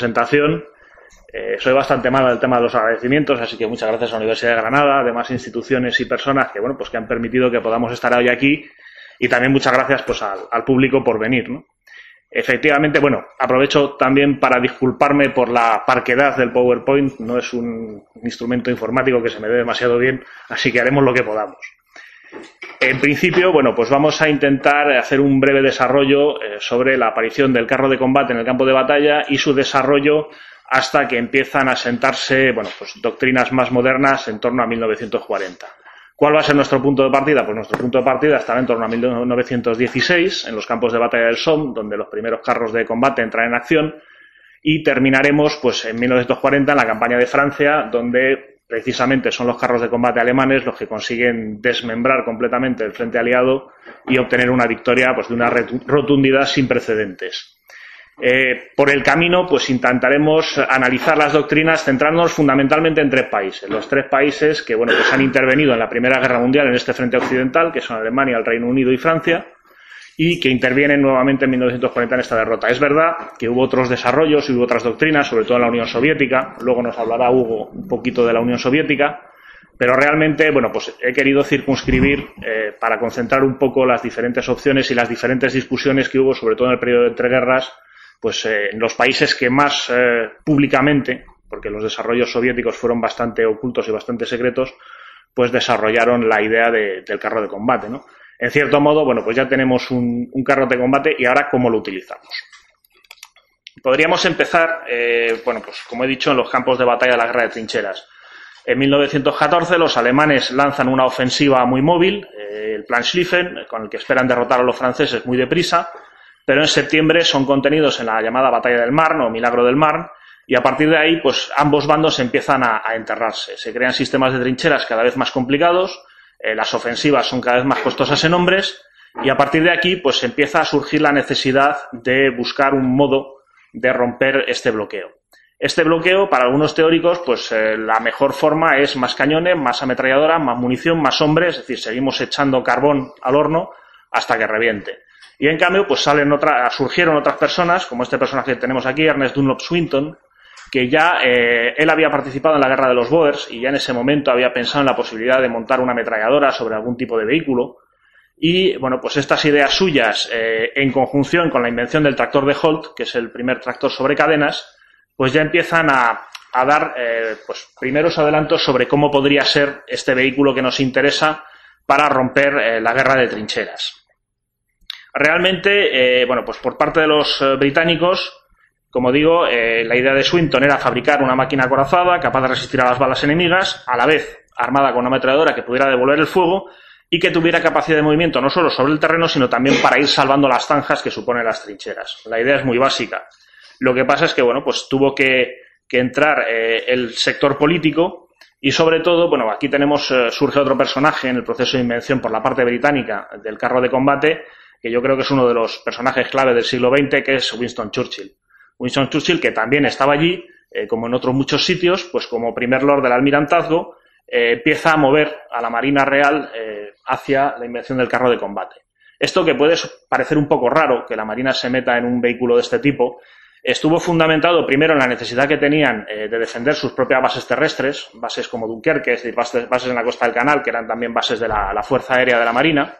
presentación. Eh, soy bastante malo en el tema de los agradecimientos, así que muchas gracias a la Universidad de Granada, además instituciones y personas que, bueno, pues que han permitido que podamos estar hoy aquí y también muchas gracias pues al, público por venir. Efectivamente, bueno, aprovecho también para disculparme por la parquedad del PowerPoint, no es un instrumento informático que se me dé demasiado bien, así que haremos lo que podamos. En principio, bueno, pues vamos a intentar hacer un breve desarrollo eh, sobre la aparición del carro de combate en el campo de batalla y su desarrollo hasta que empiezan a sentarse, bueno, pues doctrinas más modernas en torno a 1940. ¿Cuál va a ser nuestro punto de partida? Pues nuestro punto de partida estará en torno a 1916, en los campos de batalla del Somme, donde los primeros carros de combate entran en acción, y terminaremos pues en 1940 en la campaña de Francia, donde precisamente son los carros de combate alemanes los que consiguen desmembrar completamente el frente aliado y obtener una victoria pues de una rotundidad sin precedentes. Eh, por el camino, pues intentaremos analizar las doctrinas centrándonos fundamentalmente en tres países. Los tres países que, bueno, pues han intervenido en la Primera Guerra Mundial en este frente occidental, que son Alemania, el Reino Unido y Francia, y que intervienen nuevamente en 1940 en esta derrota. Es verdad que hubo otros desarrollos y hubo otras doctrinas, sobre todo en la Unión Soviética. Luego nos hablará Hugo un poquito de la Unión Soviética. Pero realmente, bueno, pues he querido circunscribir eh, para concentrar un poco las diferentes opciones y las diferentes discusiones que hubo, sobre todo en el periodo de entreguerras, pues eh, en los países que más eh, públicamente, porque los desarrollos soviéticos fueron bastante ocultos y bastante secretos, pues desarrollaron la idea del carro de combate, ¿no? En cierto modo, bueno, pues ya tenemos un, carro de combate y ahora cómo lo utilizamos. Podríamos empezar, eh, bueno, pues como he dicho, en los campos de batalla de la guerra de trincheras. En 1914 los alemanes lanzan una ofensiva muy móvil, el plan Schlieffen, con el que esperan derrotar a los franceses muy deprisa, pero en septiembre son contenidos en la llamada Batalla del Marne o Milagro del Marne, y a partir de ahí, pues ambos bandos empiezan a, enterrarse. Se crean sistemas de trincheras cada vez más complicados, eh, las ofensivas son cada vez más costosas en hombres, y a partir de aquí, pues empieza a surgir la necesidad de buscar un modo de romper este bloqueo. Este bloqueo, para algunos teóricos, pues eh, la mejor forma es más cañones, más ametralladora, más munición, más hombres, es decir, seguimos echando carbón al horno hasta que reviente. Y en cambio, pues salen otras, surgieron otras personas, como este personaje que tenemos aquí, Ernest Dunlop Swinton, que ya eh, él había participado en la guerra de los Boers y ya en ese momento había pensado en la posibilidad de montar una ametralladora sobre algún tipo de vehículo. Y bueno, pues estas ideas suyas, eh, en conjunción con la invención del tractor de Holt, que es el primer tractor sobre cadenas, pues ya empiezan a, dar eh, pues primeros adelantos sobre cómo podría ser este vehículo que nos interesa para romper la guerra de trincheras. Realmente, eh, bueno, pues por parte de los eh, británicos, como digo, eh, la idea de Swinton era fabricar una máquina acorazada capaz de resistir a las balas enemigas, a la vez armada con una ametralladora que pudiera devolver el fuego y que tuviera capacidad de movimiento no solo sobre el terreno, sino también para ir salvando las zanjas que suponen las trincheras. La idea es muy básica. Lo que pasa es que, bueno, pues tuvo que, entrar el sector político y sobre todo, bueno, aquí tenemos, surge otro personaje en el proceso de invención por la parte británica del carro de combate, que yo creo que es uno de los personajes clave del siglo XX, que es Winston Churchill. Winston Churchill, que también estaba allí, eh, como en otros muchos sitios, pues como primer lord del almirantazgo, eh, empieza a mover a la Marina Real eh, hacia la invención del carro de combate. Esto que puede parecer un poco raro, que la Marina se meta en un vehículo de este tipo, estuvo fundamentado primero en la necesidad que tenían de defender sus propias bases terrestres, bases como Dunkerque, bases, bases en la costa del Canal, que eran también bases de la Fuerza Aérea de la Marina,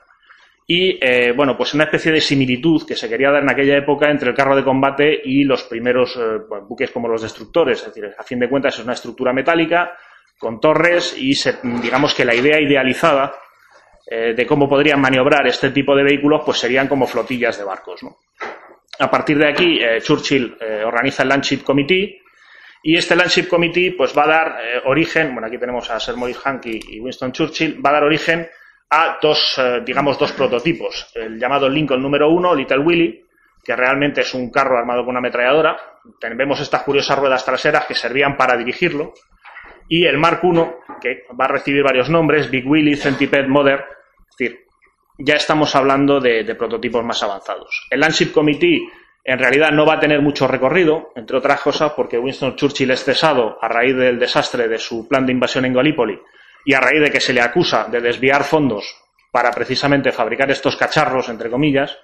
y eh, bueno, pues una especie de similitud que se quería dar en aquella época entre el carro de combate y los primeros eh, buques como los destructores. Es decir, a fin de cuentas es una estructura metálica con torres y digamos que la idea idealizada eh, de cómo podrían maniobrar este tipo de vehículos pues serían como flotillas de barcos. A partir de aquí, Churchill organiza el Landship Committee y este Landship Committee pues va a dar origen, bueno, aquí tenemos a Sir Maurice Hankey y Winston Churchill, va a dar origen a dos, eh, digamos, dos prototipos. El llamado Lincoln número uno, Little Willy, que realmente es un carro armado con una ametralladora. Vemos estas curiosas ruedas traseras que servían para dirigirlo. Y el Mark I, que va a recibir varios nombres, Big Willy, Centipede, Mother. Es decir, ya estamos hablando de, prototipos más avanzados. El Landship Committee en realidad no va a tener mucho recorrido, entre otras cosas porque Winston Churchill es cesado a raíz del desastre de su plan de invasión en Gallipoli y a raíz de que se le acusa de desviar fondos para precisamente fabricar estos cacharros, entre comillas,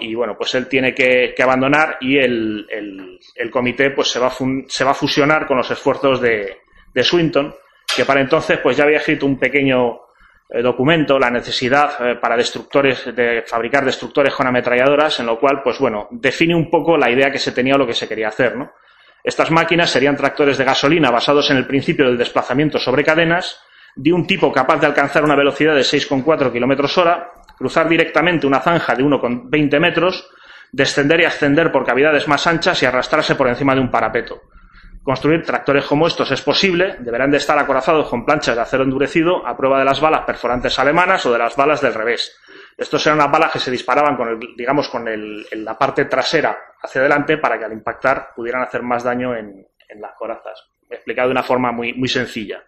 Y bueno, pues él tiene que, abandonar y el, comité pues se va, a se va a fusionar con los esfuerzos de, de Swinton, que para entonces pues ya había escrito un pequeño eh, documento la necesidad eh, para destructores de fabricar destructores con ametralladoras, en lo cual, pues bueno, define un poco la idea que se tenía o lo que se quería hacer, ¿no? Estas máquinas serían tractores de gasolina basados en el principio del desplazamiento sobre cadenas, de un tipo capaz de alcanzar una velocidad de 6,4 kilómetros hora, cruzar directamente una zanja de 1,20 metros, descender y ascender por cavidades más anchas y arrastrarse por encima de un parapeto. Construir tractores como estos es posible, deberán de estar acorazados con planchas de acero endurecido a prueba de las balas perforantes alemanas o de las balas del revés. Estos eran las balas que se disparaban con el, digamos, con la parte trasera hacia adelante para que al impactar pudieran hacer más daño en, las corazas. Explicado de una forma muy sencilla.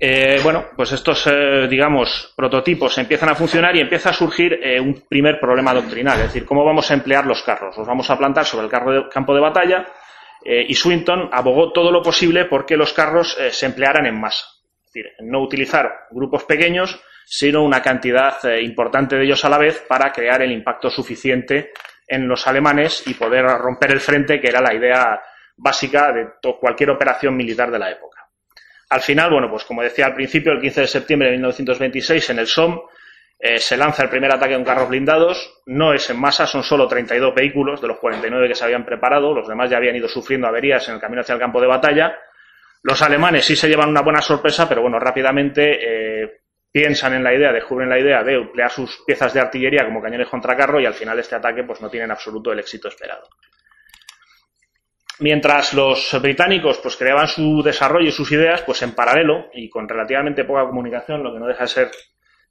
Eh, bueno, pues estos, eh, digamos, prototipos empiezan a funcionar y empieza a surgir eh, un primer problema doctrinal, es decir, cómo vamos a emplear los carros. Los vamos a plantar sobre el campo de batalla y Swinton abogó todo lo posible porque los carros se emplearan en masa. Es decir, no utilizar grupos pequeños, sino una cantidad importante de ellos a la vez para crear el impacto suficiente en los alemanes y poder romper el frente, que era la idea básica de cualquier operación militar de la época. Al final, bueno, pues como decía al principio, el 15 de septiembre de 1926 en el SOM eh, se lanza el primer ataque con carros blindados. No es en masa, son solo 32 vehículos de los 49 que se habían preparado. Los demás ya habían ido sufriendo averías en el camino hacia el campo de batalla. Los alemanes sí se llevan una buena sorpresa, pero bueno, rápidamente eh, piensan en la idea, descubren la idea de emplear sus piezas de artillería como cañones contra carro y al final este ataque pues no tiene en absoluto el éxito esperado. Mientras los británicos pues creaban su desarrollo y sus ideas, pues en paralelo y con relativamente poca comunicación, lo que no deja de ser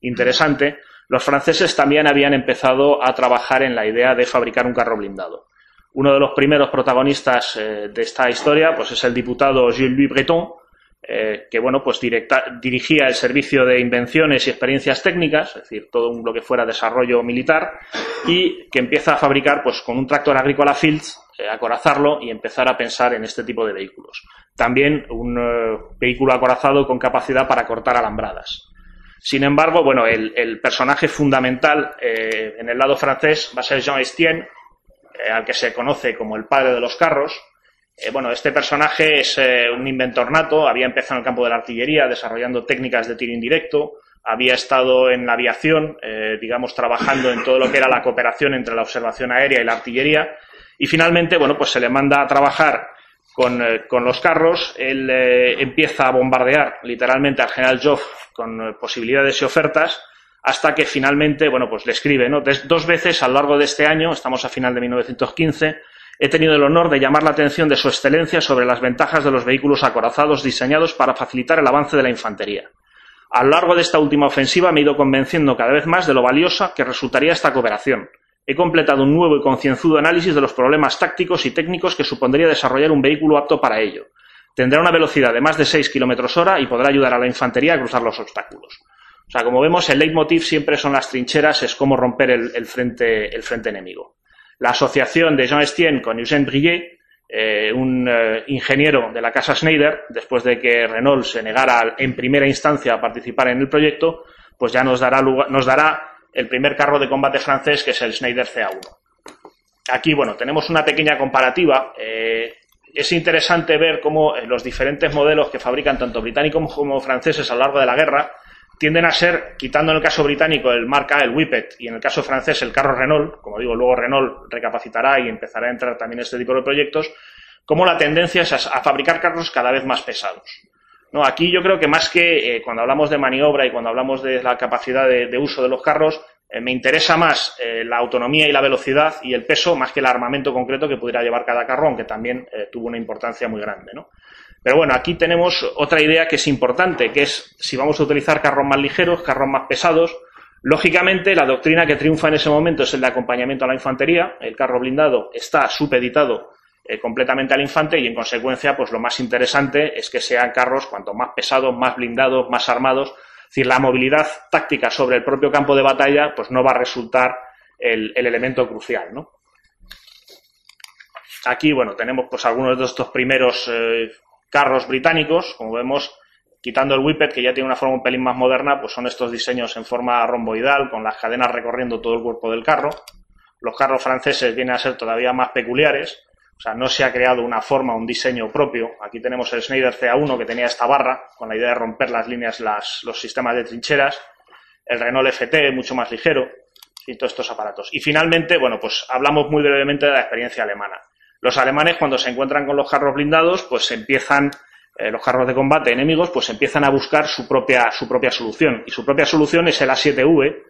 interesante, los franceses también habían empezado a trabajar en la idea de fabricar un carro blindado. Uno de los primeros protagonistas eh, de esta historia pues es el diputado Gilles-Louis Breton, eh, que bueno, pues dirigía el servicio de invenciones y experiencias técnicas, es decir, todo lo que fuera desarrollo militar, y que empieza a fabricar pues con un tractor agrícola Fields acorazarlo y empezar a pensar en este tipo de vehículos. También un eh, vehículo acorazado con capacidad para cortar alambradas. Sin embargo, bueno, el, personaje fundamental eh, en el lado francés va a ser Jean Estienne, al que se conoce como el padre de los carros. bueno, este personaje es un inventor nato, había empezado en el campo de la artillería desarrollando técnicas de tiro indirecto, había estado en la aviación, digamos, trabajando en todo lo que era la cooperación entre la observación aérea y la artillería, y finalmente, bueno, pues se le manda a trabajar con, eh, los carros. Él eh, empieza a bombardear literalmente al general Joff con eh, posibilidades y ofertas hasta que finalmente, bueno, pues le escribe, ¿no? dos veces a lo largo de este año, estamos a final de 1915, he tenido el honor de llamar la atención de su excelencia sobre las ventajas de los vehículos acorazados diseñados para facilitar el avance de la infantería. A lo largo de esta última ofensiva me he ido convenciendo cada vez más de lo valiosa que resultaría esta cooperación he completado un nuevo y concienzudo análisis de los problemas tácticos y técnicos que supondría desarrollar un vehículo apto para ello. Tendrá una velocidad de más de 6 kilómetros hora y podrá ayudar a la infantería a cruzar los obstáculos. O sea, como vemos, el leitmotiv siempre son las trincheras, es cómo romper el, frente, el frente enemigo. La asociación de Jean Estienne con Eugène Brillet, eh, un eh, ingeniero de la casa Schneider, después de que Renault se negara en primera instancia a participar en el proyecto, pues ya nos dará, nos dará el primer carro de combate francés, que es el Schneider CA1. Aquí, bueno, tenemos una pequeña comparativa. Eh, es interesante ver cómo eh, los diferentes modelos que fabrican tanto británicos como franceses a lo largo de la guerra tienden a ser, quitando en el caso británico el marca, el Whippet, y en el caso francés el carro Renault, como digo, luego Renault recapacitará y empezará a entrar también este tipo de proyectos, como la tendencia es a fabricar carros cada vez más pesados. Aquí yo creo que más que eh, cuando hablamos de maniobra y cuando hablamos de la capacidad de, uso de los carros, eh, me interesa más eh, la autonomía y la velocidad y el peso más que el armamento concreto que pudiera llevar cada carro, aunque también tuvo una importancia muy grande. Pero bueno, aquí tenemos otra idea que es importante, que es si vamos a utilizar carros más ligeros, carros más pesados, lógicamente la doctrina que triunfa en ese momento es el de acompañamiento a la infantería, el carro blindado está supeditado eh, completamente al infante y en consecuencia pues lo más interesante es que sean carros cuanto más pesados, más blindados, más armados. Es decir, la movilidad táctica sobre el propio campo de batalla pues no va a resultar el, elemento crucial. Aquí, bueno, tenemos pues algunos de estos primeros eh, carros británicos, como vemos, quitando el whippet, que ya tiene una forma un pelín más moderna, pues son estos diseños en forma romboidal, con las cadenas recorriendo todo el cuerpo del carro. Los carros franceses vienen a ser todavía más peculiares, o sea, no se ha creado una forma, un diseño propio. Aquí tenemos el Schneider CA1 que tenía esta barra, con la idea de romper las líneas, las, los sistemas de trincheras. El Renault FT, mucho más ligero, y todos estos aparatos. Y finalmente, bueno, pues hablamos muy brevemente de la experiencia alemana. Los alemanes, cuando se encuentran con los carros blindados, pues empiezan, eh, los carros de combate enemigos, pues empiezan a buscar su propia, su propia solución. Y su propia solución es el A7V,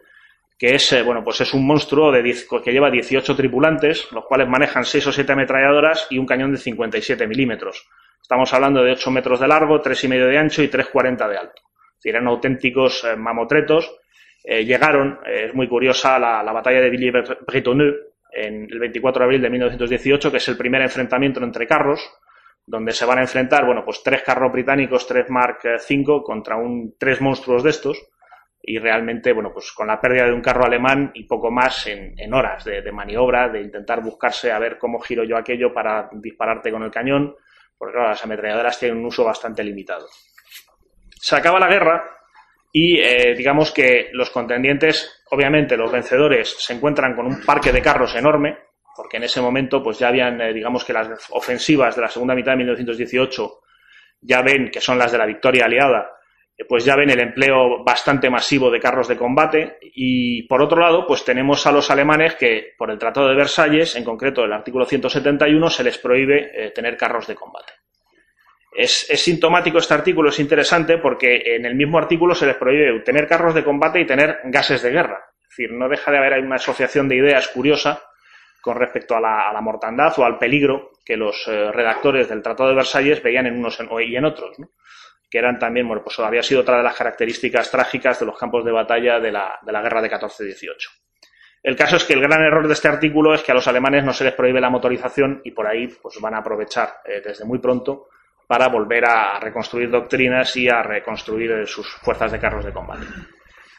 que es, eh, bueno, pues es un monstruo de que lleva 18 tripulantes, los cuales manejan 6 o 7 ametralladoras y un cañón de 57 milímetros. Estamos hablando de 8 metros de largo, 3,5 de ancho y 3,40 de alto. Eran auténticos eh, mamotretos. Eh, llegaron, es muy curiosa, la, la batalla de Villiers-Bretonneux en el 24 de abril de 1918, que es el primer enfrentamiento entre carros, donde se van a enfrentar, bueno, pues tres carros británicos, tres Mark V contra un, tres monstruos de estos y realmente, bueno, pues con la pérdida de un carro alemán y poco más en, horas de, maniobra, de intentar buscarse a ver cómo giro yo aquello para dispararte con el cañón, porque claro, las ametralladoras tienen un uso bastante limitado. Se acaba la guerra y eh, digamos que los contendientes, obviamente los vencedores, se encuentran con un parque de carros enorme, porque en ese momento pues ya habían, eh, digamos que las ofensivas de la segunda mitad de 1918 ya ven que son las de la victoria aliada, pues ya ven el empleo bastante masivo de carros de combate y por otro lado pues tenemos a los alemanes que por el Tratado de Versalles, en concreto el artículo 171, se les prohíbe eh, tener carros de combate. Es, sintomático este artículo, es interesante porque en el mismo artículo se les prohíbe tener carros de combate y tener gases de guerra. Es decir, no deja de haber una asociación de ideas curiosa con respecto a la, mortandad o al peligro que los eh, redactores del Tratado de Versalles veían en unos y en otros. Que eran también, bueno, pues había sido otra de las características trágicas de los campos de batalla de la, de la guerra de 14-18. El caso es que el gran error de este artículo es que a los alemanes no se les prohíbe la motorización y por ahí pues van a aprovechar eh, desde muy pronto para volver a reconstruir doctrinas y a reconstruir eh, sus fuerzas de carros de combate.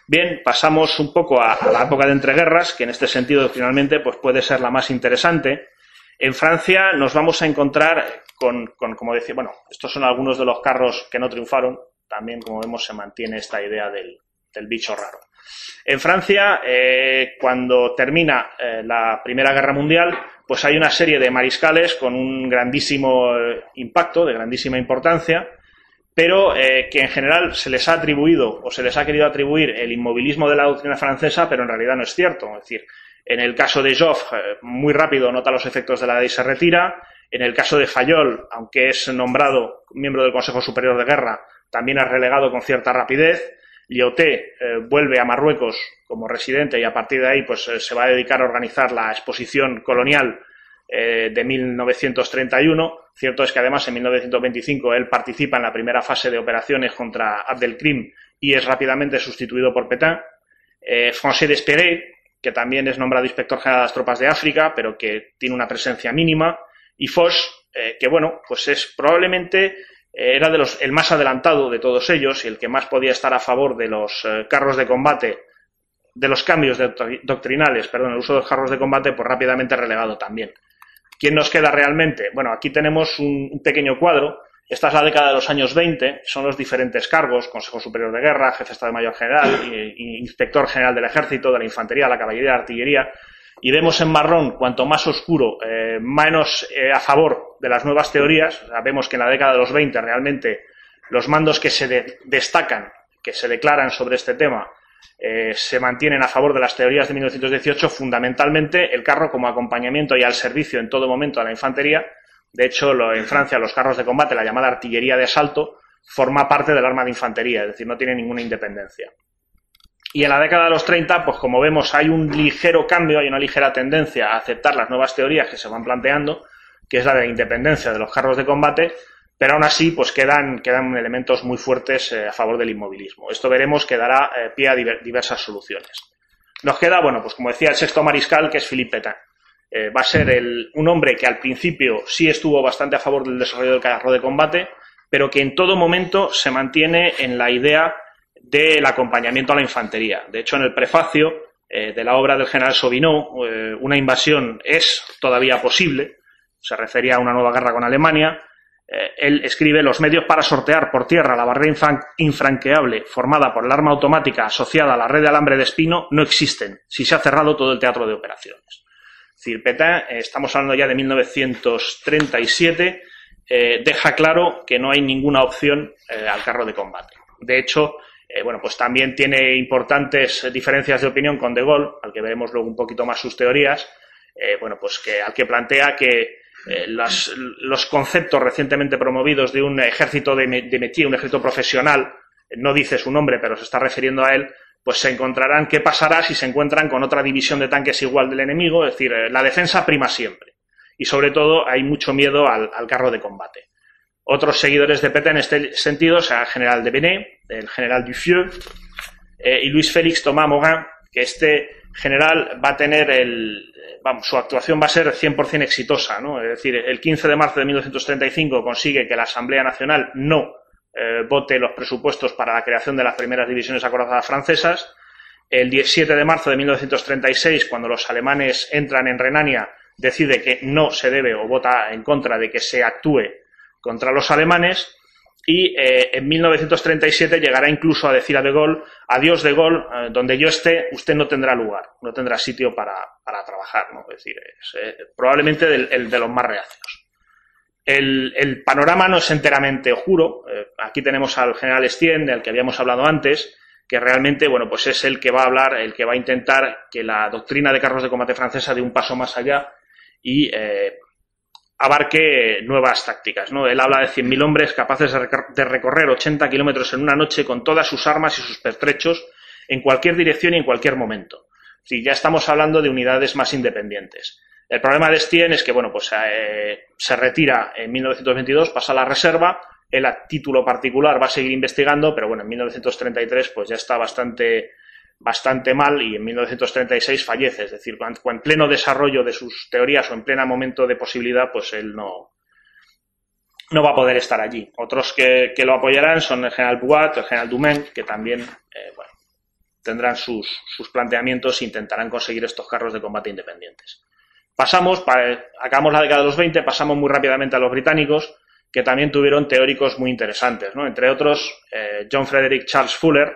Bien, pasamos un poco a, la época de entreguerras, que en este sentido finalmente pues puede ser la más interesante. En Francia nos vamos a encontrar con, como decía, bueno, estos son algunos de los carros que no triunfaron. También, como vemos, se mantiene esta idea del, bicho raro. En Francia, eh, cuando termina eh, la Primera Guerra Mundial, pues hay una serie de mariscales con un grandísimo eh, impacto, de grandísima importancia, pero que en general se les ha atribuido o se les ha querido atribuir el inmovilismo de la doctrina francesa, pero en realidad no es cierto. Es decir, en el caso de Joffre, muy rápido nota los efectos de la ley y se retira. En el caso de Fayol, aunque es nombrado miembro del Consejo Superior de Guerra, también es relegado con cierta rapidez. Lyoté eh, vuelve a Marruecos como residente y a partir de ahí pues, eh, se va a dedicar a organizar la exposición colonial eh, de 1931. Cierto es que además en 1925 él participa en la primera fase de operaciones contra Abdelkrim y es rápidamente sustituido por Petain. François Despéré, que también es nombrado inspector general de las tropas de África, pero que tiene una presencia mínima y Foch, eh, que bueno, pues es probablemente eh, era de los, el más adelantado de todos ellos y el que más podía estar a favor de los eh, carros de combate, de los cambios doctrinales, perdón, el uso de los carros de combate, pues rápidamente relegado también. ¿Quién nos queda realmente? Bueno, aquí tenemos un, pequeño cuadro. Esta es la década de los años 20, son los diferentes cargos, Consejo Superior de Guerra, Jefe de Estado Mayor General, Inspector General del Ejército, de la Infantería, la Caballería, la Artillería, y vemos en marrón, cuanto más oscuro, eh, menos eh, a favor de las nuevas teorías. vemos que en la década de los 20 realmente los mandos que se destacan, que se declaran sobre este tema, eh, se mantienen a favor de las teorías de 1918, fundamentalmente el carro como acompañamiento y al servicio en todo momento a la infantería. De hecho, en Francia los carros de combate, la llamada artillería de asalto, forma parte del arma de infantería, es decir, no tiene ninguna independencia. Y en la década de los 30, pues como vemos, hay un ligero cambio, hay una ligera tendencia a aceptar las nuevas teorías que se van planteando, que es la de la independencia de los carros de combate, pero aún así, pues quedan, quedan elementos muy fuertes eh, a favor del inmovilismo. Esto veremos que dará eh, pie a diversas soluciones. Nos queda, bueno, pues como decía el sexto mariscal, que es Philippe Pétain. Eh, va a ser el, un hombre que al principio sí estuvo bastante a favor del desarrollo del carro de combate, pero que en todo momento se mantiene en la idea del acompañamiento a la infantería. De hecho, en el prefacio eh, de la obra del general Sobineau, eh, una invasión es todavía posible, se refería a una nueva guerra con Alemania, eh, él escribe los medios para sortear por tierra la barrera infranqueable formada por el arma automática asociada a la red de alambre de espino no existen si se ha cerrado todo el teatro de operaciones. Eh, estamos hablando ya de 1937, eh, deja claro que no hay ninguna opción al carro de combate. De hecho, bueno, pues también tiene importantes diferencias de opinión con De Gaulle, al que veremos luego un poquito más sus teorías, bueno, pues que al que plantea que eh, los conceptos recientemente promovidos de un ejército de, de métier, un ejército profesional, no dice su nombre, pero se está refiriendo a él, pues se encontrarán qué pasará si se encuentran con otra división de tanques igual del enemigo, es decir, eh, la defensa prima siempre. Y sobre todo hay mucho miedo al, carro de combate. Otros seguidores de Peta en este sentido, sea el general de Benet, el general Duffieux eh, y Luis Félix Thomas Morin, que este general va a tener su actuación va a ser 100% exitosa, ¿no? Es decir, el 15 de marzo de 1935 consigue que la Asamblea Nacional no eh, vote los presupuestos para la creación de las primeras divisiones acorazadas francesas. El 17 de marzo de 1936, cuando los alemanes entran en Renania, decide que no se debe o vota en contra de que se actúe contra los alemanes y eh, en 1937 llegará incluso a decir a De Gaulle, adiós De Gaulle, eh, donde yo esté, usted no tendrá lugar, no tendrá sitio para, trabajar, ¿no? Es decir, es, eh, probablemente el de los más reacios. El, panorama no es enteramente oscuro. aquí tenemos al general Estienne, del que habíamos hablado antes, que realmente, bueno, pues es el que va a hablar, el que va a intentar que la doctrina de carros de combate francesa dé un paso más allá y abarque nuevas tácticas. ¿no? Él habla de 100.000 hombres capaces de recorrer 80 kilómetros en una noche con todas sus armas y sus pertrechos en cualquier dirección y en cualquier momento. Sí, ya estamos hablando de unidades más independientes. El problema de Stien es que, bueno, pues eh, se retira en 1922, pasa a la reserva, él a título particular va a seguir investigando, pero bueno, en 1933 pues ya está bastante bastante mal y en 1936 fallece. Es decir, en pleno desarrollo de sus teorías o en pleno momento de posibilidad, pues él no, no va a poder estar allí. Otros que, lo apoyarán son el general Buat, el general Dumain, que también eh, bueno, tendrán sus, sus, planteamientos e intentarán conseguir estos carros de combate independientes. Pasamos, para, acabamos la década de los 20, pasamos muy rápidamente a los británicos, que también tuvieron teóricos muy interesantes, ¿no? entre otros eh, John Frederick Charles Fuller,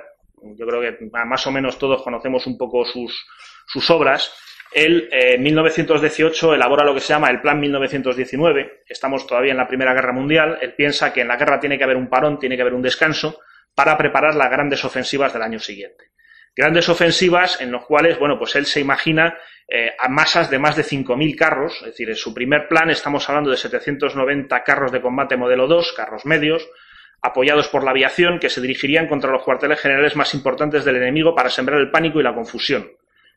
yo creo que más o menos todos conocemos un poco sus, sus obras. Él, en 1918, elabora lo que se llama el Plan 1919. Estamos todavía en la Primera Guerra Mundial. Él piensa que en la guerra tiene que haber un parón, tiene que haber un descanso para preparar las grandes ofensivas del año siguiente. Grandes ofensivas en las cuales, bueno, pues él se imagina eh, a masas de más de 5.000 carros. Es decir, en su primer plan estamos hablando de 790 carros de combate modelo 2, carros medios, apoyados por la aviación, que se dirigirían contra los cuarteles generales más importantes del enemigo para sembrar el pánico y la confusión.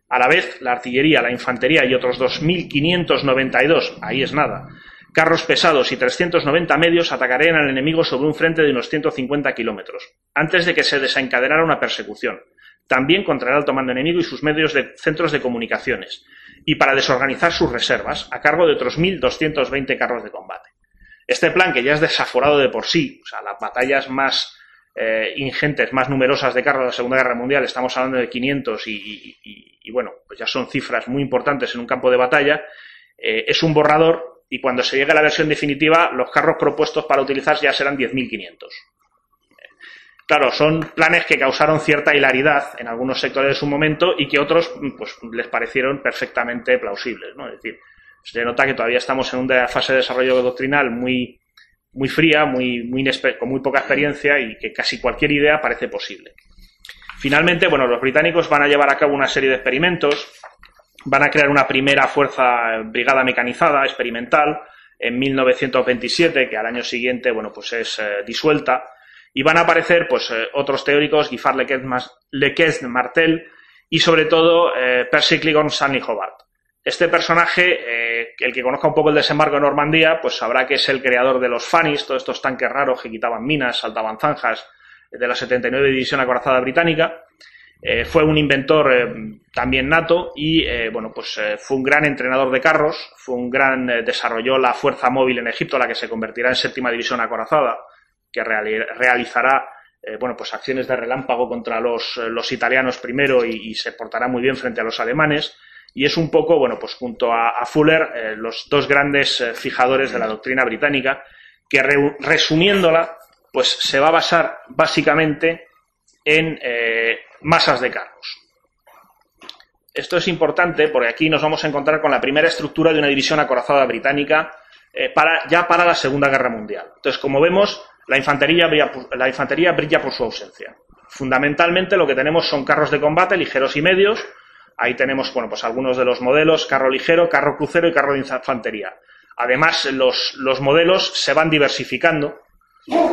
A la vez, la artillería, la infantería y otros 2.592, ahí es nada, carros pesados y 390 medios atacarían al enemigo sobre un frente de unos 150 kilómetros, antes de que se desencadenara una persecución, también contra el alto mando enemigo y sus medios de centros de comunicaciones, y para desorganizar sus reservas, a cargo de otros 1.220 carros de combate. Este plan, que ya es desaforado de por sí, o sea, las batallas más eh, ingentes, más numerosas de carros de la Segunda Guerra Mundial, estamos hablando de 500 y, bueno, pues ya son cifras muy importantes en un campo de batalla, eh, es un borrador y cuando se llegue a la versión definitiva, los carros propuestos para utilizar ya serán 10.500. Claro, son planes que causaron cierta hilaridad en algunos sectores de su momento y que otros pues, les parecieron perfectamente plausibles. ¿no? Es decir, se nota que todavía estamos en una fase de desarrollo doctrinal muy, muy fría, muy, muy con muy poca experiencia y que casi cualquier idea parece posible. Finalmente, bueno, los británicos van a llevar a cabo una serie de experimentos, van a crear una primera fuerza brigada mecanizada experimental en 1927, que al año siguiente, bueno, pues es eh, disuelta, y van a aparecer, pues, eh, otros teóricos, Giffard Lequesne Martel y sobre todo eh, Percy Cligon Stanley Hobart. Este personaje, eh, el que conozca un poco el desembarco de Normandía, pues sabrá que es el creador de los Fannis, todos estos tanques raros que quitaban minas, saltaban zanjas, de la 79 División Acorazada Británica. Eh, fue un inventor eh, también nato y, bueno, pues fue un gran entrenador de carros, fue un gran, desarrolló la fuerza móvil en Egipto, la que se convertirá en séptima división acorazada, que realizará bueno, pues acciones de relámpago contra los italianos primero y, se portará muy bien frente a los alemanes y es un poco, bueno, pues junto a, Fuller, eh, los dos grandes eh, fijadores de la doctrina británica que resumiéndola, pues se va a basar básicamente en eh, masas de carros. Esto es importante porque aquí nos vamos a encontrar con la primera estructura de una división acorazada británica para, ya para la Segunda Guerra Mundial. Entonces, como vemos, la infantería, brilla, la infantería brilla por su ausencia. Fundamentalmente lo que tenemos son carros de combate ligeros y medios. Ahí tenemos, bueno, pues algunos de los modelos, carro ligero, carro crucero y carro de infantería. Además, los, los modelos se van diversificando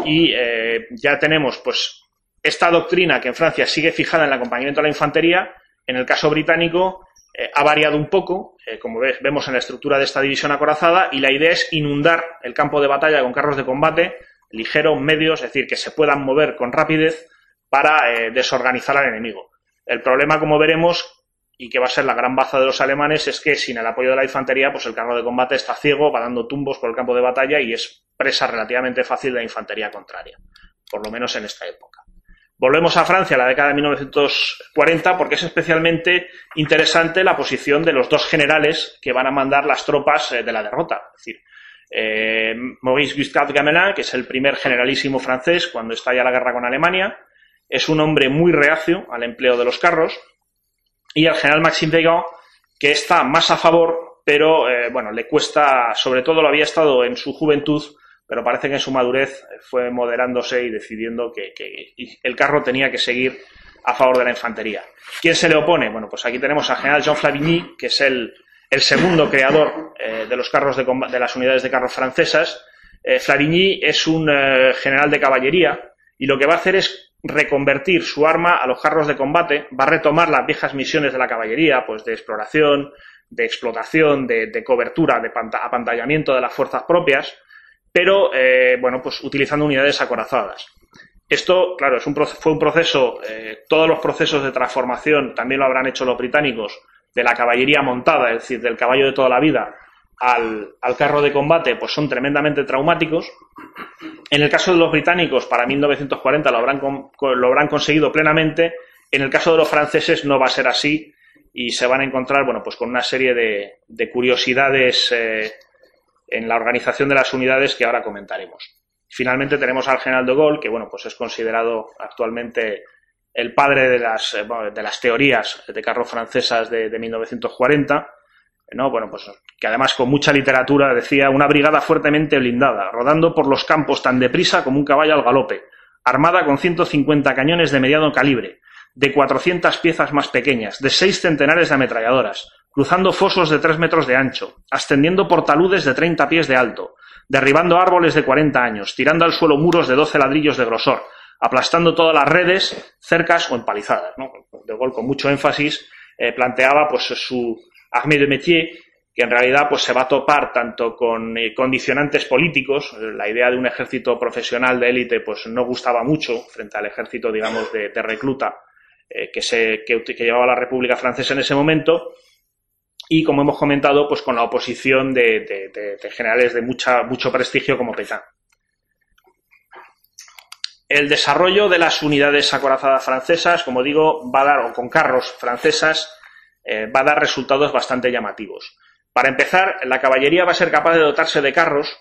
y eh, ya tenemos, pues, esta doctrina que en Francia sigue fijada en el acompañamiento de la infantería, en el caso británico eh, ha variado un poco, eh, como vemos en la estructura de esta división acorazada, y la idea es inundar el campo de batalla con carros de combate ligeros, medios, es decir, que se puedan mover con rapidez para desorganizar al enemigo. El problema, como veremos, y que va a ser la gran baza de los alemanes, es que sin el apoyo de la infantería, pues el carro de combate está ciego, va dando tumbos por el campo de batalla y es presa relativamente fácil de la infantería contraria, por lo menos en esta época. Volvemos a Francia, la década de 1940, porque es especialmente interesante la posición de los dos generales que van a mandar las tropas eh, de la derrota. Es decir, eh, Maurice Gustave Gamelin, que es el primer generalísimo francés cuando estalla la guerra con Alemania, es un hombre muy reacio al empleo de los carros, y el general Maxime Weygand, que está más a favor, pero eh, bueno, le cuesta, sobre todo lo había estado en su juventud, pero parece que en su madurez fue moderándose y decidiendo que, el carro tenía que seguir a favor de la infantería. ¿Quién se le opone? Bueno, pues aquí tenemos al general Jean Flavigny, que es el, segundo creador eh, de los carros de, de, las unidades de carros francesas. Eh, Flavigny es un general de caballería y lo que va a hacer es reconvertir su arma a los carros de combate, va a retomar las viejas misiones de la caballería, pues de exploración, de explotación, de, cobertura, de apantallamiento de las fuerzas propias, pero eh, bueno, pues utilizando unidades acorazadas. Esto, claro, es un, fue un proceso, eh, todos los procesos de transformación también lo habrán hecho los británicos, de la caballería montada, es decir, del caballo de toda la vida, al, carro de combate, pues son tremendamente traumáticos. En el caso de los británicos, para 1940 lo habrán, lo habrán conseguido plenamente. En el caso de los franceses no va a ser así y se van a encontrar, bueno, pues con una serie de, curiosidades eh, en la organización de las unidades que ahora comentaremos. Finalmente tenemos al general de Gaulle, que bueno, pues es considerado actualmente el padre de las, eh, de las teorías de carro francesas de, 1940, ¿no? Bueno, pues que además con mucha literatura decía una brigada fuertemente blindada, rodando por los campos tan deprisa como un caballo al galope, armada con 150 cañones de mediano calibre, de 400 piezas más pequeñas, de seis centenares de ametralladoras, cruzando fosos de tres metros de ancho, ascendiendo por taludes de treinta pies de alto, derribando árboles de cuarenta años, tirando al suelo muros de doce ladrillos de grosor, aplastando todas las redes, cercas o empalizadas. De Gaulle, con mucho énfasis, eh, planteaba pues, su armée de métier, que en realidad pues, se va a topar tanto con eh, condicionantes políticos, la idea de un ejército profesional de élite pues, no gustaba mucho frente al ejército, digamos, de, recluta eh, que, se, que llevaba la República Francesa en ese momento, y como hemos comentado, pues con la oposición de, generales de mucha, mucho prestigio como Pétain. El desarrollo de las unidades acorazadas francesas, como digo, va a dar, o con carros francesas, eh, va a dar resultados bastante llamativos. Para empezar, la caballería va a ser capaz de dotarse de carros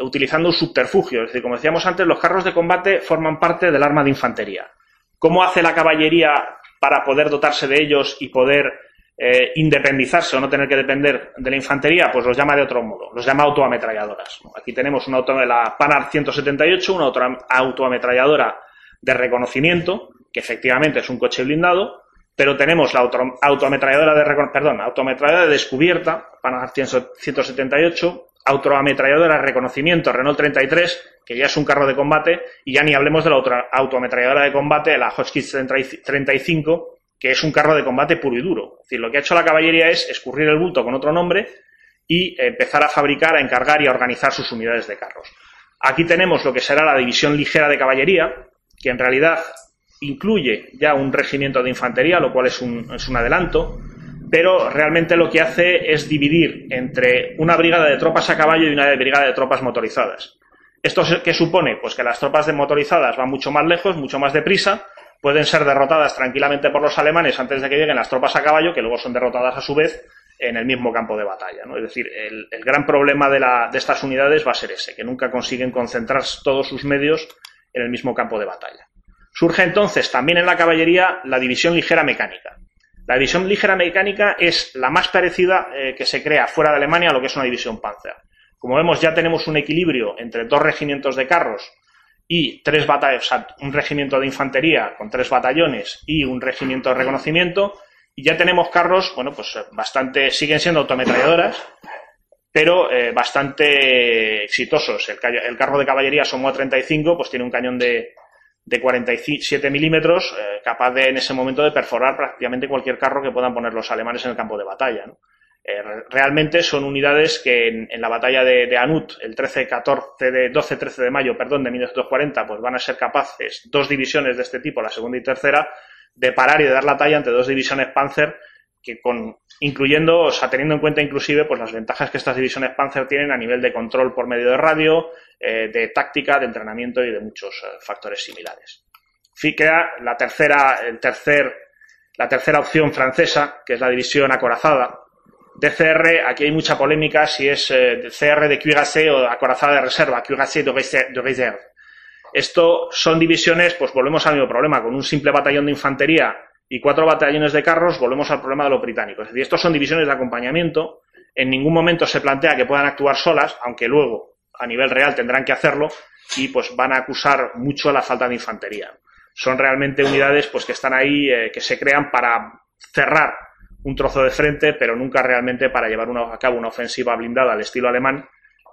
utilizando un subterfugio. Es decir, como decíamos antes, los carros de combate forman parte del arma de infantería. ¿Cómo hace la caballería para poder dotarse de ellos y poder eh, independizarse o no tener que depender de la infantería, pues los llama de otro modo, los llama autoametralladoras. Aquí tenemos una auto, la Panhard 178, una otra autoametralladora de reconocimiento, que efectivamente es un coche blindado, pero tenemos la auto, autoametralladora de perdón, autoametralladora de descubierta, Panhard 178, autoametralladora de reconocimiento Renault 33, que ya es un carro de combate, y ya ni hablemos de la otra autoametralladora de combate, la Hotchkiss 35, que es un carro de combate puro y duro. Es decir, lo que ha hecho la caballería es escurrir el bulto con otro nombre y empezar a fabricar, a encargar y a organizar sus unidades de carros. Aquí tenemos lo que será la división ligera de caballería, que en realidad incluye ya un regimiento de infantería, lo cual es un, es un adelanto, pero realmente lo que hace es dividir entre una brigada de tropas a caballo y una brigada de tropas motorizadas. ¿Esto qué supone? Pues que las tropas de motorizadas van mucho más lejos, mucho más deprisa, pueden ser derrotadas tranquilamente por los alemanes antes de que lleguen las tropas a caballo, que luego son derrotadas a su vez en el mismo campo de batalla. ¿no? Es decir, el, gran problema de, de, estas unidades va a ser ese, que nunca consiguen concentrar todos sus medios en el mismo campo de batalla. Surge entonces también en la caballería la división ligera mecánica. La división ligera mecánica es la más parecida eh, que se crea fuera de Alemania a lo que es una división Panzer. Como vemos, ya tenemos un equilibrio entre dos regimientos de carros y tres batallones, un regimiento de infantería con tres batallones y un regimiento de reconocimiento, y ya tenemos carros, bueno, pues eh, bastante, siguen siendo autometralladoras, pero eh, bastante exitosos. El, carro de caballería Somoa 35, pues tiene un cañón de, de 47 milímetros, eh, capaz de en ese momento de perforar prácticamente cualquier carro que puedan poner los alemanes en el campo de batalla. Eh, realmente son unidades que en, la batalla de, Anut, el 13-14 de 12-13 de mayo, perdón, de 1940, pues van a ser capaces dos divisiones de este tipo, la segunda y tercera, de parar y de dar la talla ante dos divisiones Panzer que con incluyendo, o sea, teniendo en cuenta inclusive pues las ventajas que estas divisiones Panzer tienen a nivel de control por medio de radio, eh, de táctica, de entrenamiento y de muchos eh, factores similares. queda la tercera, el tercer, la tercera opción francesa, que es la división acorazada. DCR, aquí hay mucha polémica si es eh, CR de cuirassé o acorazada de reserva, cuirassé de, reserve. Esto son divisiones, pues volvemos al mismo problema, con un simple batallón de infantería y cuatro batallones de carros, volvemos al problema de los británicos. Es decir, estos son divisiones de acompañamiento. En ningún momento se plantea que puedan actuar solas, aunque luego a nivel real tendrán que hacerlo y pues van a acusar mucho la falta de infantería. Son realmente unidades pues que están ahí, eh, que se crean para cerrar un trozo de frente, pero nunca realmente para llevar a cabo una ofensiva blindada al estilo alemán.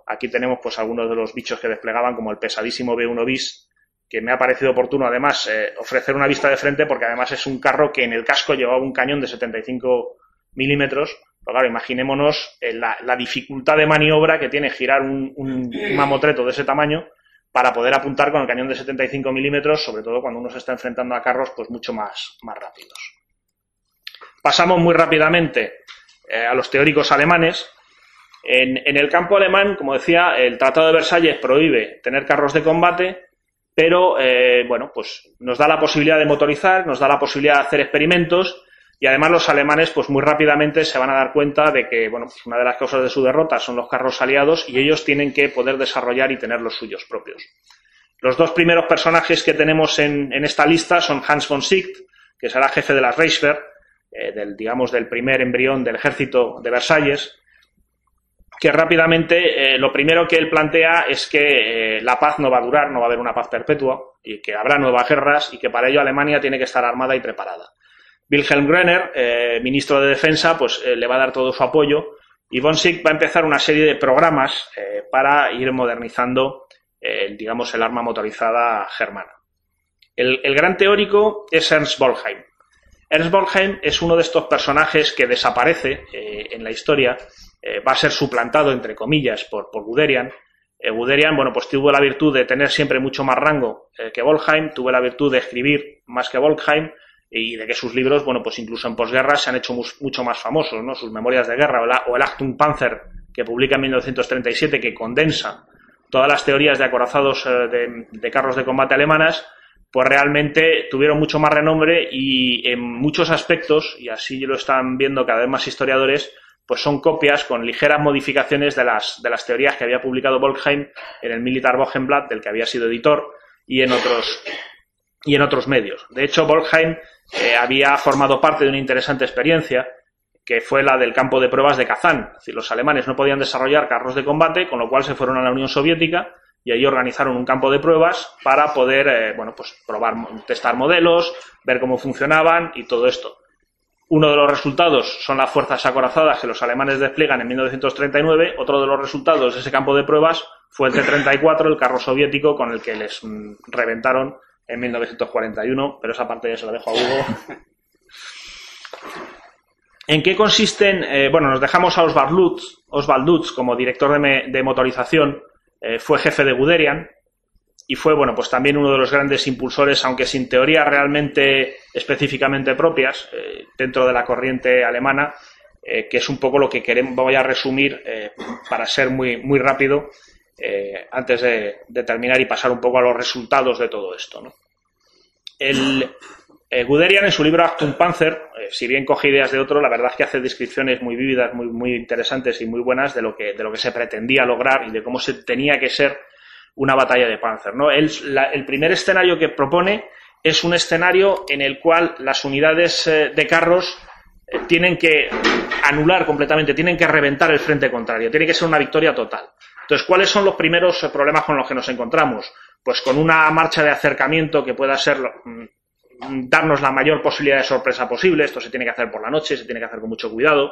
Aquí tenemos pues algunos de los bichos que desplegaban, como el pesadísimo B1 bis, que me ha parecido oportuno además eh, ofrecer una vista de frente porque además es un carro que en el casco llevaba un cañón de 75 milímetros. Pero claro, imaginémonos eh, la, dificultad de maniobra que tiene girar un, mamotreto de ese tamaño para poder apuntar con el cañón de 75 milímetros, sobre todo cuando uno se está enfrentando a carros pues mucho más, más rápidos. Pasamos muy rápidamente eh, a los teóricos alemanes. En, en el campo alemán, como decía, el Tratado de Versalles prohíbe tener carros de combate, pero eh, bueno, pues nos da la posibilidad de motorizar, nos da la posibilidad de hacer experimentos y además los alemanes pues muy rápidamente se van a dar cuenta de que bueno, pues una de las causas de su derrota son los carros aliados y ellos tienen que poder desarrollar y tener los suyos propios. Los dos primeros personajes que tenemos en, esta lista son Hans von Sicht, que será jefe de la Reichswehr, eh, del, digamos, del primer embrión del ejército de Versalles, que rápidamente eh, lo primero que él plantea es que eh, la paz no va a durar, no va a haber una paz perpetua y que habrá nuevas guerras y que para ello Alemania tiene que estar armada y preparada. Wilhelm Grenner, eh, ministro de Defensa, pues le va a dar todo su apoyo y von Sick va a empezar una serie de programas para ir modernizando, digamos, el arma motorizada germana. El, el gran teórico es Ernst Bolheim. Ernst Bolheim es uno de estos personajes que desaparece en la historia eh, va a ser suplantado, entre comillas, por, por Guderian. Eh, Guderian, bueno, pues tuvo la virtud de tener siempre mucho más rango eh, que Volkheim, tuvo la virtud de escribir más que Volkheim y de que sus libros, bueno, pues incluso en posguerra se han hecho mucho más famosos, ¿no? Sus memorias de guerra o, el Achtung Panzer, que publica en 1937, que condensa todas las teorías de acorazados de, de carros de combate alemanas, pues realmente tuvieron mucho más renombre y en muchos aspectos, y así lo están viendo cada vez más historiadores, pues son copias con ligeras modificaciones de las, de las teorías que había publicado Volkheim en el Militar Wochenblatt, del que había sido editor, y en otros, y en otros medios. De hecho, Volkheim eh, había formado parte de una interesante experiencia, que fue la del campo de pruebas de Kazán. Es decir, los alemanes no podían desarrollar carros de combate, con lo cual se fueron a la Unión Soviética y ahí organizaron un campo de pruebas para poder, eh, bueno, pues probar, testar modelos, ver cómo funcionaban y todo esto. Uno de los resultados son las fuerzas acorazadas que los alemanes despliegan en 1939. Otro de los resultados de ese campo de pruebas fue el T-34, el carro soviético con el que les mm, reventaron en 1941. Pero esa parte ya se la dejo a Hugo. ¿En qué consisten? Eh, bueno, nos dejamos a Oswald Lutz, Lutz como director de, motorización. Eh, fue jefe de Guderian, y fue, bueno, pues también uno de los grandes impulsores, aunque sin teoría realmente específicamente propias, eh, dentro de la corriente alemana, eh, que es un poco lo que queremos, voy a resumir eh, para ser muy, muy rápido, antes de, terminar y pasar un poco a los resultados de todo esto. El, Guderian en su libro Actum Panzer, si bien coge ideas de otro, la verdad es que hace descripciones muy vívidas, muy, muy interesantes y muy buenas de lo, que, de lo que se pretendía lograr y de cómo se tenía que ser una batalla de Panzer. ¿no? el primer escenario que propone es un escenario en el cual las unidades eh, de carros tienen que anular completamente, tienen que reventar el frente contrario, tiene que ser una victoria total. Entonces, ¿cuáles son los primeros problemas con los que nos encontramos? Pues con una marcha de acercamiento que pueda ser mm, darnos la mayor posibilidad de sorpresa posible. Esto se tiene que hacer por la noche, se tiene que hacer con mucho cuidado.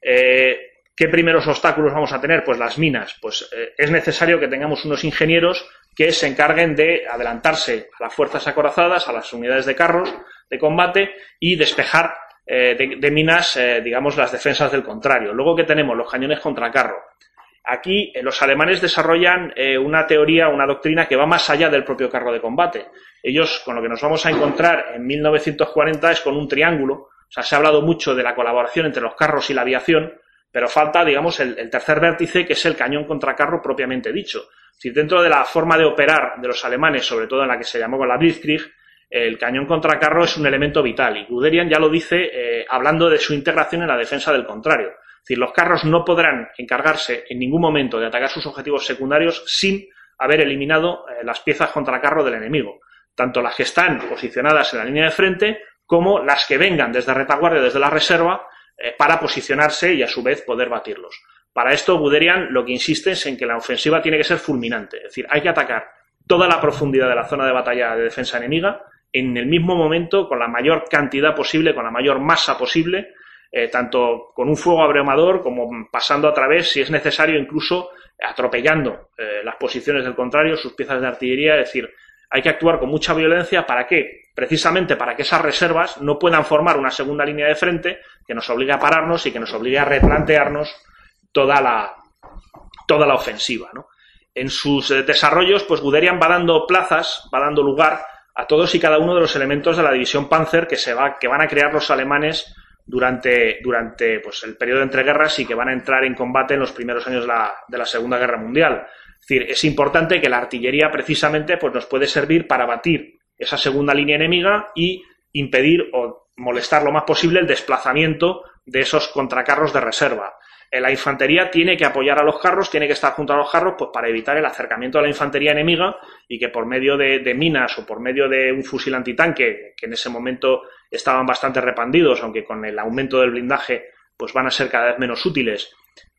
Eh, ¿Qué primeros obstáculos vamos a tener? Pues las minas. Pues eh, es necesario que tengamos unos ingenieros que se encarguen de adelantarse a las fuerzas acorazadas, a las unidades de carros de combate y despejar eh, de, minas, digamos, las defensas del contrario. Luego que tenemos los cañones contra carro. Aquí los alemanes desarrollan una teoría, una doctrina que va más allá del propio carro de combate. Ellos, con lo que nos vamos a encontrar en 1940 es con un triángulo. O sea, se ha hablado mucho de la colaboración entre los carros y la aviación, pero falta, digamos, el, tercer vértice, que es el cañón contra carro propiamente dicho. Si dentro de la forma de operar de los alemanes, sobre todo en la que se llamó la Blitzkrieg, el cañón contra carro es un elemento vital. Y Guderian ya lo dice eh, hablando de su integración en la defensa del contrario. Es decir, los carros no podrán encargarse en ningún momento de atacar sus objetivos secundarios sin haber eliminado eh, las piezas contra carro del enemigo tanto las que están posicionadas en la línea de frente como las que vengan desde retaguardia, desde la reserva, eh, para posicionarse y a su vez poder batirlos. Para esto, Guderian lo que insiste es en que la ofensiva tiene que ser fulminante, es decir, hay que atacar toda la profundidad de la zona de batalla de defensa enemiga en el mismo momento, con la mayor cantidad posible, con la mayor masa posible, eh, tanto con un fuego abrumador como pasando a través, si es necesario, incluso atropellando eh, las posiciones del contrario, sus piezas de artillería, es decir, hay que actuar con mucha violencia. ¿Para qué? Precisamente para que esas reservas no puedan formar una segunda línea de frente que nos obligue a pararnos y que nos obligue a replantearnos toda la, toda la ofensiva. En sus eh, desarrollos, pues Guderian va dando plazas, va dando lugar a todos y cada uno de los elementos de la división Panzer que, se va, que van a crear los alemanes durante, durante pues, el periodo de entreguerras y que van a entrar en combate en los primeros años de la, de la Segunda Guerra Mundial. Es decir, es importante que la artillería precisamente pues, nos puede servir para batir esa segunda línea enemiga y impedir o molestar lo más posible el desplazamiento de esos contracarros de reserva. Eh, la infantería tiene que apoyar a los carros, tiene que estar junto a los carros pues, para evitar el acercamiento a la infantería enemiga y que por medio de, de, minas o por medio de un fusil antitanque, que en ese momento estaban bastante repandidos, aunque con el aumento del blindaje pues van a ser cada vez menos útiles,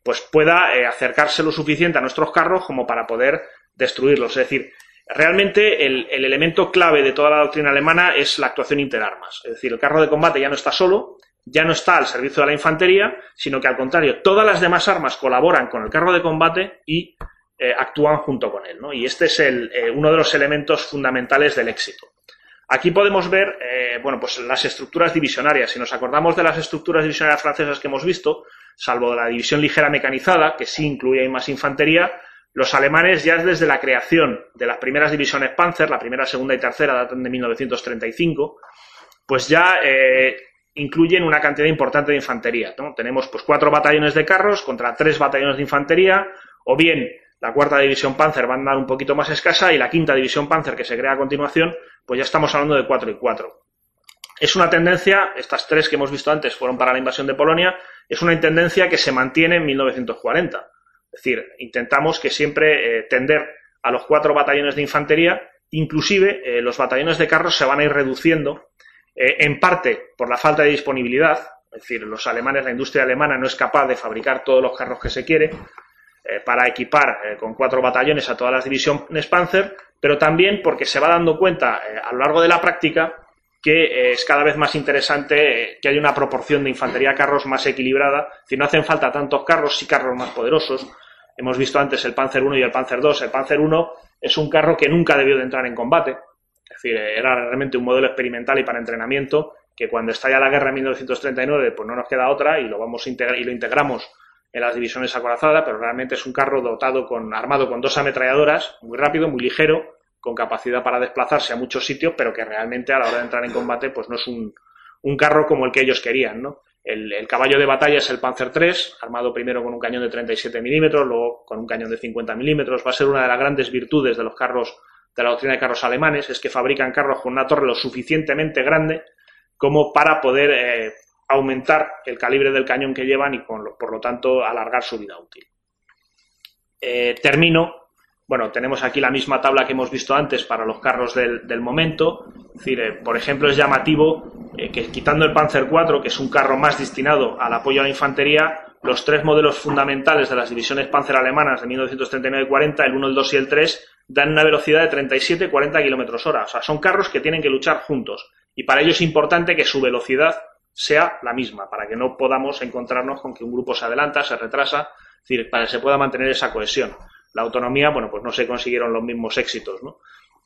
pues pueda eh, acercarse lo suficiente a nuestros carros como para poder destruirlos. Es decir, realmente el, elemento clave de toda la doctrina alemana es la actuación interarmas. Es decir, el carro de combate ya no está solo, ya no está al servicio de la infantería, sino que al contrario, todas las demás armas colaboran con el carro de combate y eh, actúan junto con él. ¿no? Y este es el, eh, uno de los elementos fundamentales del éxito. Aquí podemos ver, bueno, pues las estructuras divisionarias. Si nos acordamos de las estructuras divisionarias francesas que hemos visto, salvo la división ligera mecanizada, que sí incluía más infantería, los alemanes ya desde la creación de las primeras divisiones Panzer, la primera, segunda y tercera datan de 1935, pues ya eh, incluyen una cantidad importante de infantería. Tenemos pues cuatro batallones de carros contra tres batallones de infantería, o bien la cuarta división Panzer va a andar un poquito más escasa y la quinta división Panzer que se crea a continuación, pues ya estamos hablando de cuatro y cuatro. Es una tendencia, estas tres que hemos visto antes fueron para la invasión de Polonia, es una tendencia que se mantiene en 1940. Es decir, intentamos que siempre eh, tender a los cuatro batallones de infantería, inclusive eh, los batallones de carros se van a ir reduciendo, eh, en parte por la falta de disponibilidad, es decir, los alemanes, la industria alemana no es capaz de fabricar todos los carros que se quiere para equipar con cuatro batallones a todas las divisiones Panzer, pero también porque se va dando cuenta a lo largo de la práctica que eh, es cada vez más interesante eh, que haya una proporción de infantería carros más equilibrada. Si no hacen falta tantos carros, sí carros más poderosos. Hemos visto antes el Panzer 1 y el Panzer 2. El Panzer 1 es un carro que nunca debió de entrar en combate. Es decir, era realmente un modelo experimental y para entrenamiento que cuando estalla la guerra en 1939 pues no nos queda otra y lo vamos a y lo integramos en las divisiones acorazadas, pero realmente es un carro dotado con armado con dos ametralladoras, muy rápido, muy ligero con capacidad para desplazarse a muchos sitios, pero que realmente a la hora de entrar en combate, pues no es un, un carro como el que ellos querían, ¿no? El, caballo de batalla es el Panzer III, armado primero con un cañón de 37 milímetros, luego con un cañón de 50 milímetros. Va a ser una de las grandes virtudes de los carros de la doctrina de carros alemanes es que fabrican carros con una torre lo suficientemente grande como para poder eh, aumentar el calibre del cañón que llevan y por lo tanto alargar su vida útil. Eh, termino. Bueno, tenemos aquí la misma tabla que hemos visto antes para los carros del, momento. Es decir, eh, por ejemplo, es llamativo que quitando el Panzer IV, que es un carro más destinado al apoyo a la infantería, los tres modelos fundamentales de las divisiones Panzer alemanas de 1939-40, el 1, el 2 y el 3, dan una velocidad de 37-40 kilómetros hora. O sea, son carros que tienen que luchar juntos. Y para ello es importante que su velocidad sea la misma, para que no podamos encontrarnos con que un grupo se adelanta, se retrasa, es decir, para que se pueda mantener esa cohesión. La autonomía, bueno, pues no se consiguieron los mismos éxitos, ¿no?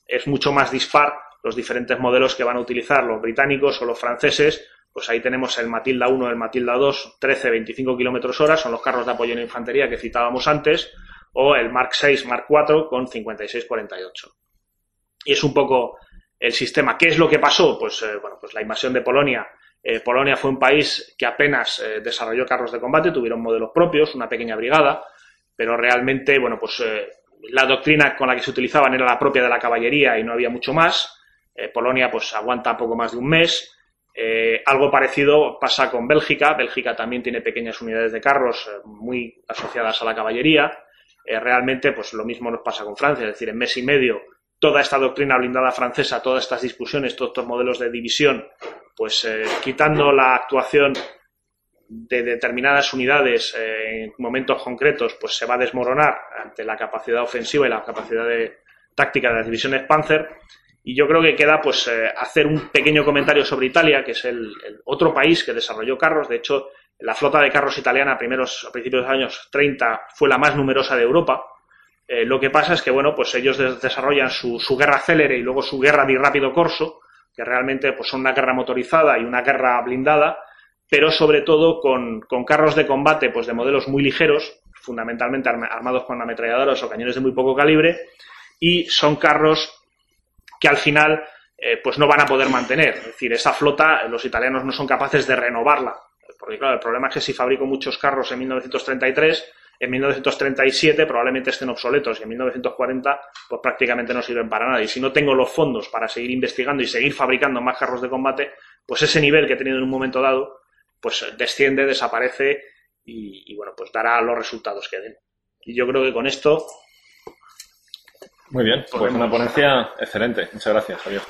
Es mucho más dispar los diferentes modelos que van a utilizar los británicos o los franceses pues ahí tenemos el Matilda 1, el Matilda 2, 13, 25 kilómetros hora, son los carros de apoyo en infantería que citábamos antes, o el Mark 6, Mark 4 con 56, 48. Y es un poco el sistema. ¿Qué es lo que pasó? Pues, eh, bueno, pues la invasión de Polonia. Eh, Polonia fue un país que apenas eh, desarrolló carros de combate, tuvieron modelos propios, una pequeña brigada, pero realmente, bueno, pues la doctrina con la que se utilizaban era la propia de la caballería y no había mucho más. Polonia, pues aguanta poco más de un mes eh, algo parecido pasa con Bélgica. Bélgica también tiene pequeñas unidades de carros eh, muy asociadas a la caballería. Eh, realmente, pues lo mismo nos pasa con Francia, es decir, en mes y medio toda esta doctrina blindada francesa, todas estas discusiones, todos estos modelos de división, pues quitando la actuación de determinadas unidades en momentos concretos, pues se va a desmoronar ante la capacidad ofensiva y la capacidad de táctica de las divisiones Panzer y yo creo que queda pues eh, hacer un pequeño comentario sobre Italia, que es el, otro país que desarrolló carros. De hecho, la flota de carros italiana a, primeros, a principios de los años 30 fue la más numerosa de Europa. Eh, lo que pasa es que, bueno, pues ellos desarrollan su, guerra célere y luego su guerra de rápido corso, que realmente pues son una guerra motorizada y una guerra blindada, pero sobre todo con, con carros de combate pues de modelos muy ligeros, fundamentalmente armados con ametralladoras o cañones de muy poco calibre, y son carros que al final eh, pues no van a poder mantener. Es decir, esa flota los italianos no son capaces de renovarla. Porque claro, el problema es que si fabrico muchos carros en 1933, en 1937 probablemente estén obsoletos y en 1940 pues prácticamente no sirven para nada. Y si no tengo los fondos para seguir investigando y seguir fabricando más carros de combate, pues ese nivel que he tenido en un momento dado, pues desciende, desaparece y, y bueno, pues dará los resultados que den. Y yo creo que con esto muy bien, pues una ponencia excelente. Muchas gracias, Javier.